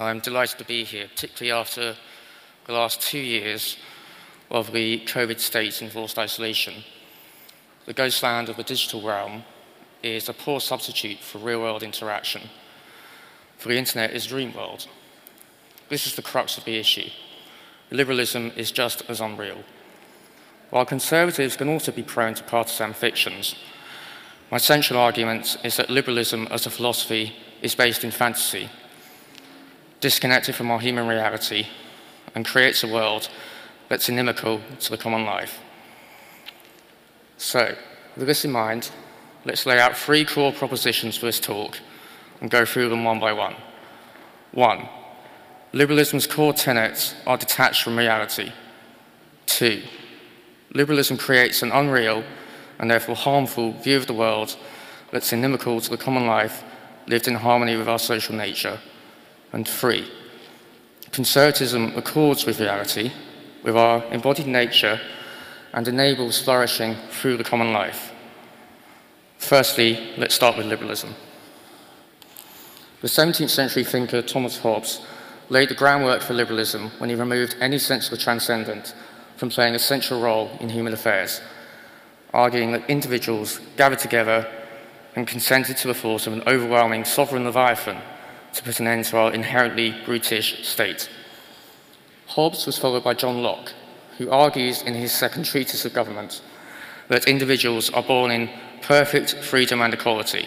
I'm delighted to be here, particularly after the last two years of the COVID state enforced isolation. The ghost land of the digital realm is a poor substitute for real world interaction, for the internet is dream world. This is the crux of the issue. Liberalism is just as unreal. While conservatives can also be prone to partisan fictions, my central argument is that liberalism as a philosophy is based in fantasy, disconnected from our human reality, and creates a world that's inimical to the common life. So, with this in mind, let's lay out three core propositions for this talk and go through them one by one. One, liberalism's core tenets are detached from reality. Two, liberalism creates an unreal and therefore harmful view of the world that's inimical to the common life lived in harmony with our social nature. And free. conservatism accords with reality, with our embodied nature, and enables flourishing through the common life. Firstly, let's start with liberalism. The 17th century thinker Thomas Hobbes laid the groundwork for liberalism when he removed any sense of the transcendent from playing a central role in human affairs arguing that individuals gathered together and consented to the force of an overwhelming sovereign leviathan to put an end to our inherently brutish state. Hobbes was followed by John Locke, who argues in his second treatise of government that individuals are born in perfect freedom and equality.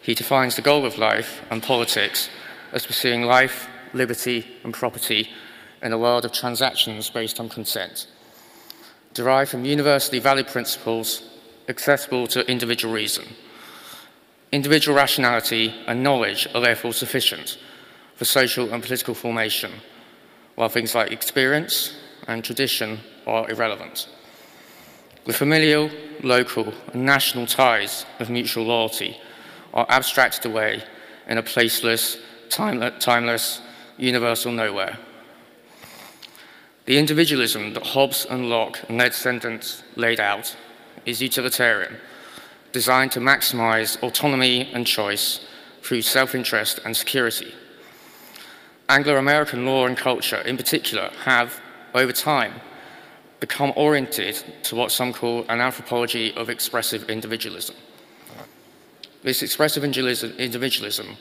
He defines the goal of life and politics as pursuing life, liberty, and property in a world of transactions based on consent derived from universally valid principles accessible to individual reason. Individual rationality and knowledge are therefore sufficient for social and political formation, while things like experience and tradition are irrelevant. The familial, local, and national ties of mutual loyalty are abstracted away in a placeless, timeless, universal nowhere. The individualism that Hobbes and Locke and their descendants laid out is utilitarian, designed to maximize autonomy and choice through self interest and security. Anglo American law and culture, in particular, have, over time, become oriented to what some call an anthropology of expressive individualism. This expressive individualism,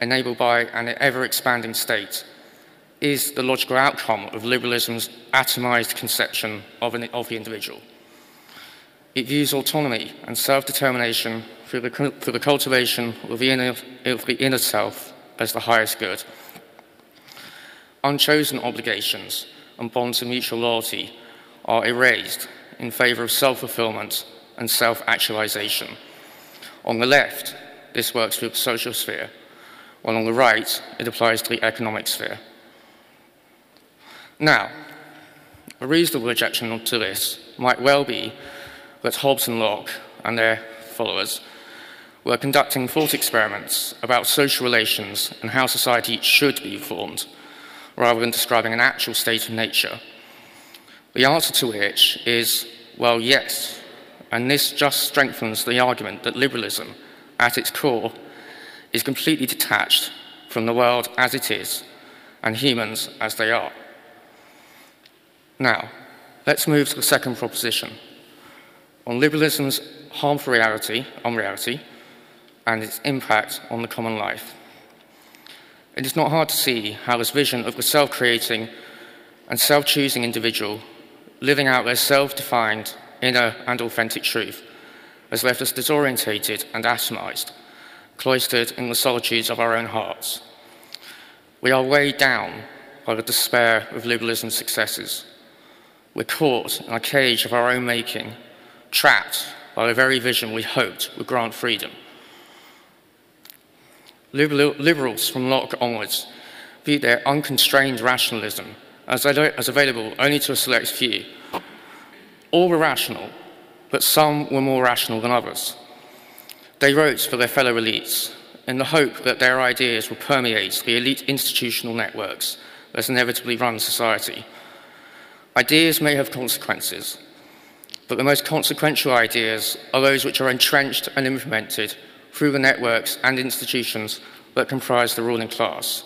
enabled by an ever expanding state, is the logical outcome of liberalism's atomized conception of, an, of the individual. It views autonomy and self determination through the, through the cultivation of the, inner, of the inner self as the highest good. Unchosen obligations and bonds of mutual loyalty are erased in favour of self fulfillment and self actualization. On the left, this works through the social sphere, while on the right, it applies to the economic sphere. Now, a reasonable objection to this might well be that Hobbes and Locke and their followers were conducting thought experiments about social relations and how society should be formed, rather than describing an actual state of nature. The answer to which is, well, yes, and this just strengthens the argument that liberalism, at its core, is completely detached from the world as it is and humans as they are. Now, let's move to the second proposition on liberalism's harmful reality on reality and its impact on the common life. It is not hard to see how this vision of the self creating and self choosing individual living out their self defined inner and authentic truth has left us disorientated and atomized, cloistered in the solitudes of our own hearts. We are weighed down by the despair of liberalism's successes we're caught in a cage of our own making, trapped by the very vision we hoped would grant freedom. Liberals from Locke onwards viewed their unconstrained rationalism as, as available only to a select few. All were rational, but some were more rational than others. They wrote for their fellow elites in the hope that their ideas would permeate the elite institutional networks that inevitably run society Ideas may have consequences, but the most consequential ideas are those which are entrenched and implemented through the networks and institutions that comprise the ruling class.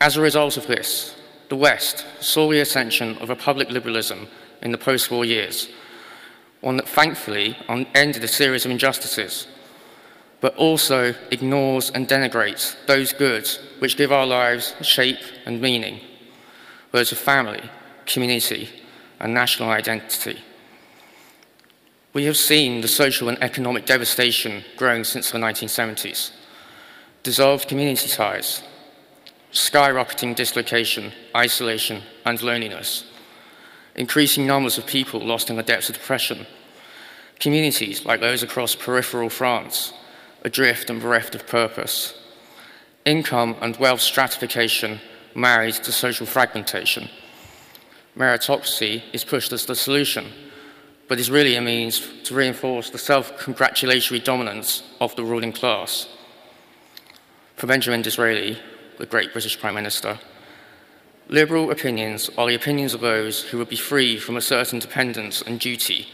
As a result of this, the West saw the ascension of a public liberalism in the post war years, one that thankfully ended a series of injustices, but also ignores and denigrates those goods which give our lives shape and meaning those of family, community, and national identity. We have seen the social and economic devastation growing since the 1970s. Dissolved community ties, skyrocketing dislocation, isolation, and loneliness, increasing numbers of people lost in the depths of depression, communities like those across peripheral France, adrift and bereft of purpose, income and wealth stratification married to social fragmentation. Meritocracy is pushed as the solution, but is really a means to reinforce the self congratulatory dominance of the ruling class. For Benjamin Disraeli, the great British Prime Minister, liberal opinions are the opinions of those who would be free from a certain dependence and duty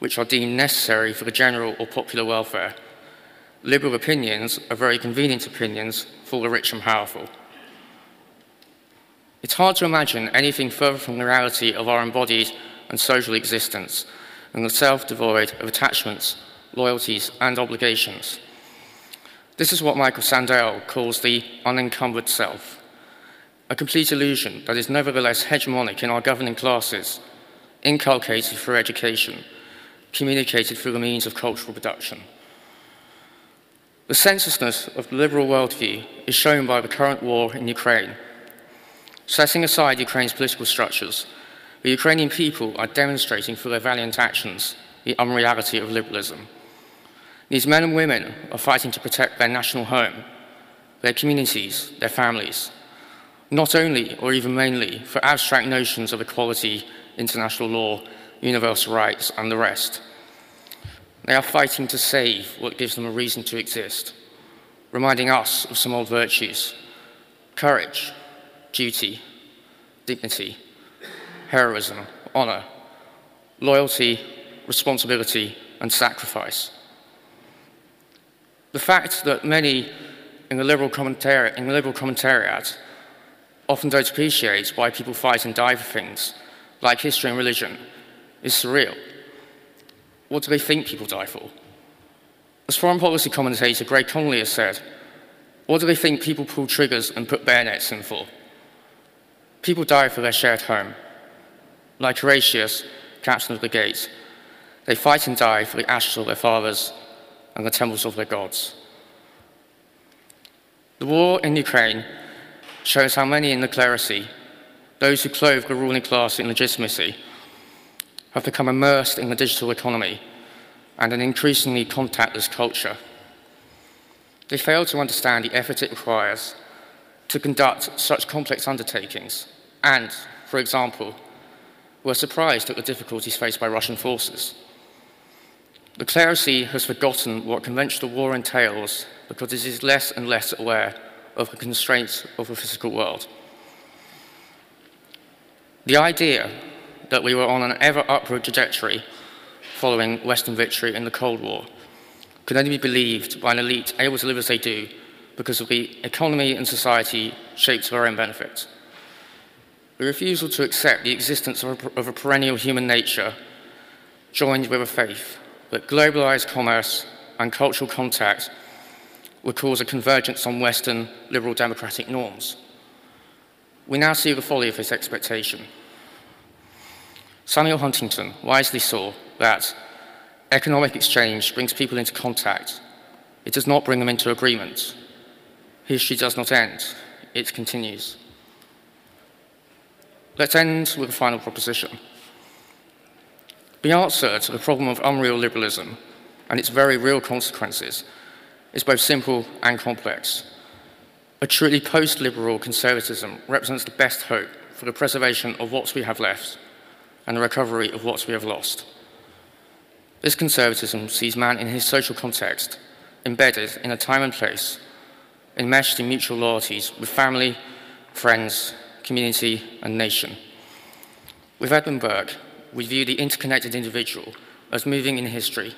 which are deemed necessary for the general or popular welfare. Liberal opinions are very convenient opinions for the rich and powerful. It's hard to imagine anything further from the reality of our embodied and social existence than the self devoid of attachments, loyalties, and obligations. This is what Michael Sandel calls the unencumbered self, a complete illusion that is nevertheless hegemonic in our governing classes, inculcated through education, communicated through the means of cultural production. The senselessness of the liberal worldview is shown by the current war in Ukraine Setting aside Ukraine's political structures, the Ukrainian people are demonstrating through their valiant actions the unreality of liberalism. These men and women are fighting to protect their national home, their communities, their families, not only or even mainly for abstract notions of equality, international law, universal rights, and the rest. They are fighting to save what gives them a reason to exist, reminding us of some old virtues courage, duty, dignity, heroism, honour, loyalty, responsibility, and sacrifice. The fact that many in the liberal, commentari- in the liberal commentariat often don't appreciate why people fight and die for things like history and religion is surreal. What do they think people die for? As foreign policy commentator Gray Connolly has said, what do they think people pull triggers and put bayonets in for? People die for their shared home. Like Horatius, captain of the gates, they fight and die for the ashes of their fathers and the temples of their gods. The war in Ukraine shows how many in the clerisy, those who clothe the ruling class in legitimacy, have become immersed in the digital economy and an increasingly contactless culture. They fail to understand the effort it requires to conduct such complex undertakings, and, for example, were surprised at the difficulties faced by Russian forces. The clerisy has forgotten what conventional war entails because it is less and less aware of the constraints of the physical world. The idea that we were on an ever upward trajectory following Western victory in the Cold War could only be believed by an elite able to live as they do because the economy and society shaped to their own benefit. The refusal to accept the existence of a, of a perennial human nature, joined with a faith that globalized commerce and cultural contact would cause a convergence on Western liberal democratic norms. We now see the folly of this expectation. Samuel Huntington wisely saw that economic exchange brings people into contact. It does not bring them into agreement. History does not end, it continues. Let's end with a final proposition. The answer to the problem of unreal liberalism and its very real consequences is both simple and complex. A truly post liberal conservatism represents the best hope for the preservation of what we have left and the recovery of what we have lost. This conservatism sees man in his social context, embedded in a time and place enmeshed in mutual loyalties with family, friends, community, and nation. With Edmund Burke, we view the interconnected individual as moving in history,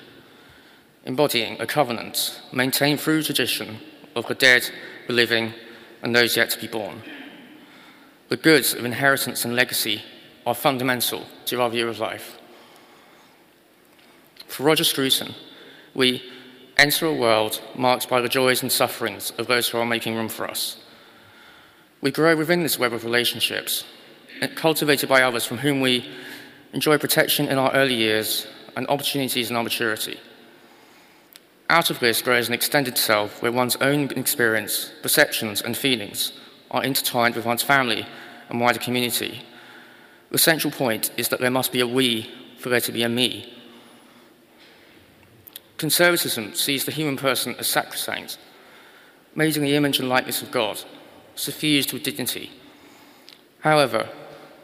embodying a covenant maintained through tradition of the dead, the living, and those yet to be born. the goods of inheritance and legacy are fundamental to our view of life. For Roger Scruton, we enter a world marked by the joys and sufferings of those who are making room for us. We grow within this web of relationships, eh, cultivated by others from whom we enjoy protection in our early years and opportunities in our maturity. Out of this grows an extended self where one's own experience, perceptions, and feelings are intertwined with one's family and wider community. The central point is that there must be a we for there to be a me. Conservatism sees the human person as sacrosanct, made in the image and likeness of God, suffused with dignity. However,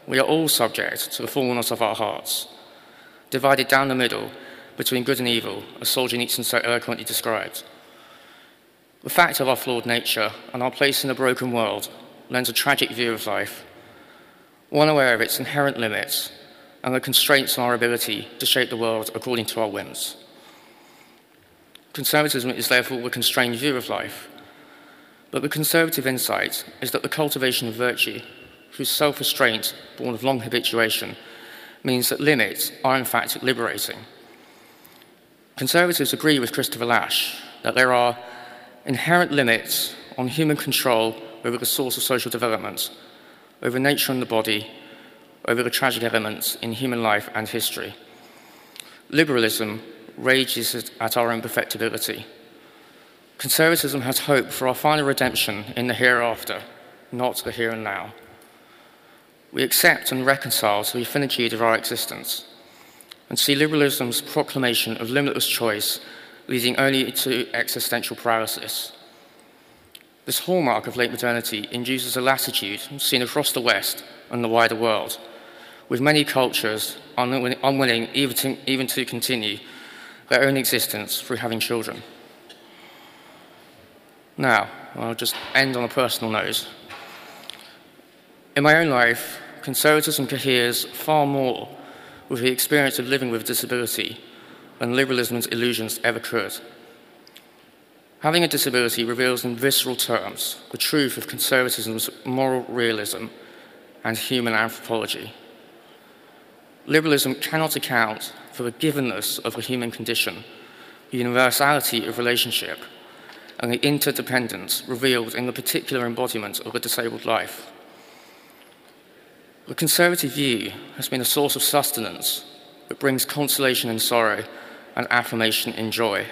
we are all subject to the fallenness of our hearts, divided down the middle between good and evil, as Solzhenitsyn so eloquently described. The fact of our flawed nature and our place in a broken world lends a tragic view of life, one aware of its inherent limits and the constraints on our ability to shape the world according to our whims. Conservatism is therefore a constrained view of life, but the conservative insight is that the cultivation of virtue, through self restraint born of long habituation, means that limits are in fact liberating. Conservatives agree with Christopher Lasch that there are inherent limits on human control over the source of social development, over nature and the body, over the tragic elements in human life and history. Liberalism rages at our imperfectibility. Conservatism has hope for our final redemption in the hereafter, not the here and now. We accept and reconcile to the finitude of our existence and see liberalism's proclamation of limitless choice leading only to existential paralysis. This hallmark of late modernity induces a latitude seen across the West and the wider world, with many cultures unwilling even to, even to continue their own existence through having children. Now, I'll just end on a personal note. In my own life, conservatism coheres far more with the experience of living with disability than liberalism's illusions ever could. Having a disability reveals in visceral terms the truth of conservatism's moral realism and human anthropology. Liberalism cannot account for the givenness of the human condition, the universality of relationship, and the interdependence revealed in the particular embodiment of a disabled life. The conservative view has been a source of sustenance that brings consolation in sorrow and affirmation in joy.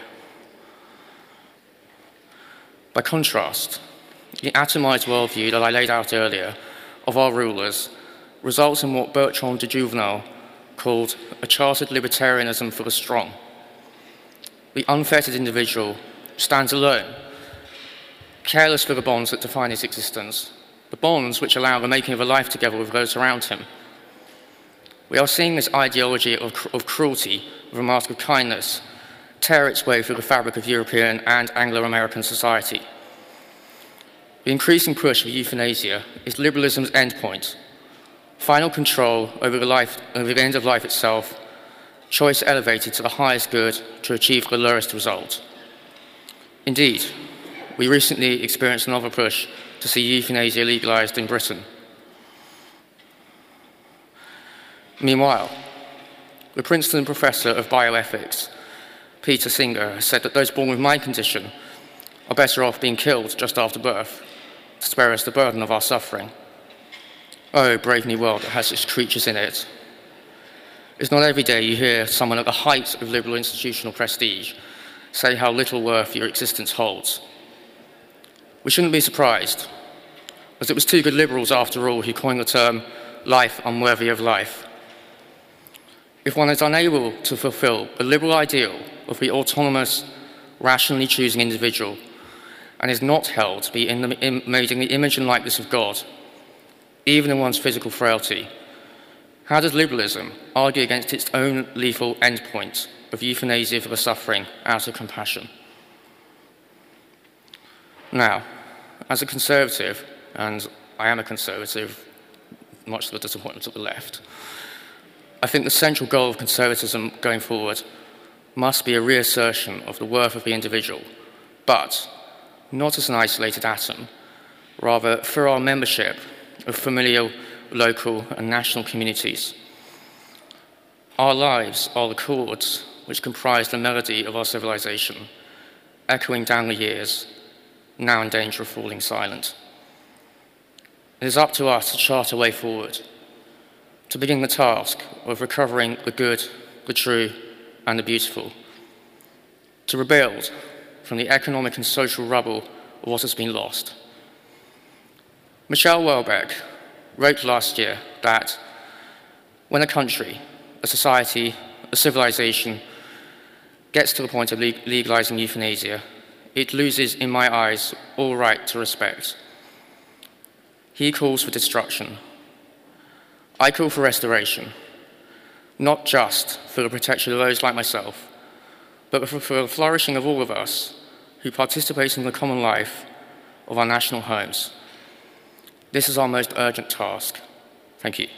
By contrast, the atomized worldview that I laid out earlier of our rulers results in what Bertrand de Jouvenel called a chartered libertarianism for the strong. The unfettered individual stands alone, careless for the bonds that define his existence, the bonds which allow the making of a life together with those around him. We are seeing this ideology of, of cruelty with a mask of kindness tear its way through the fabric of European and Anglo American society. The increasing push for euthanasia is liberalism's endpoint. Final control over the, life, over the end of life itself, choice elevated to the highest good to achieve the lowest result. Indeed, we recently experienced another push to see euthanasia legalized in Britain. Meanwhile, the Princeton professor of bioethics, Peter Singer, said that those born with my condition are better off being killed just after birth to spare us the burden of our suffering. Oh, brave new world that has its creatures in it. It's not every day you hear someone at the height of liberal institutional prestige say how little worth your existence holds. We shouldn't be surprised, as it was two good liberals, after all, who coined the term life unworthy of life. If one is unable to fulfill the liberal ideal of the autonomous, rationally choosing individual, and is not held to be in the, in, made in the image and likeness of God, even in one's physical frailty, how does liberalism argue against its own lethal endpoint of euthanasia for the suffering out of compassion? Now, as a conservative, and I am a conservative, much to the disappointment of the left, I think the central goal of conservatism going forward must be a reassertion of the worth of the individual, but not as an isolated atom, rather through our membership of familial, local, and national communities. Our lives are the chords which comprise the melody of our civilization, echoing down the years, now in danger of falling silent. It is up to us to chart a way forward, to begin the task of recovering the good, the true, and the beautiful, to rebuild from the economic and social rubble of what has been lost. Michel Houellebecq wrote last year that when a country, a society, a civilization gets to the point of legalizing euthanasia, it loses, in my eyes, all right to respect. He calls for destruction. I call for restoration, not just for the protection of those like myself, but for the flourishing of all of us who participate in the common life of our national homes. This is our most urgent task. Thank you.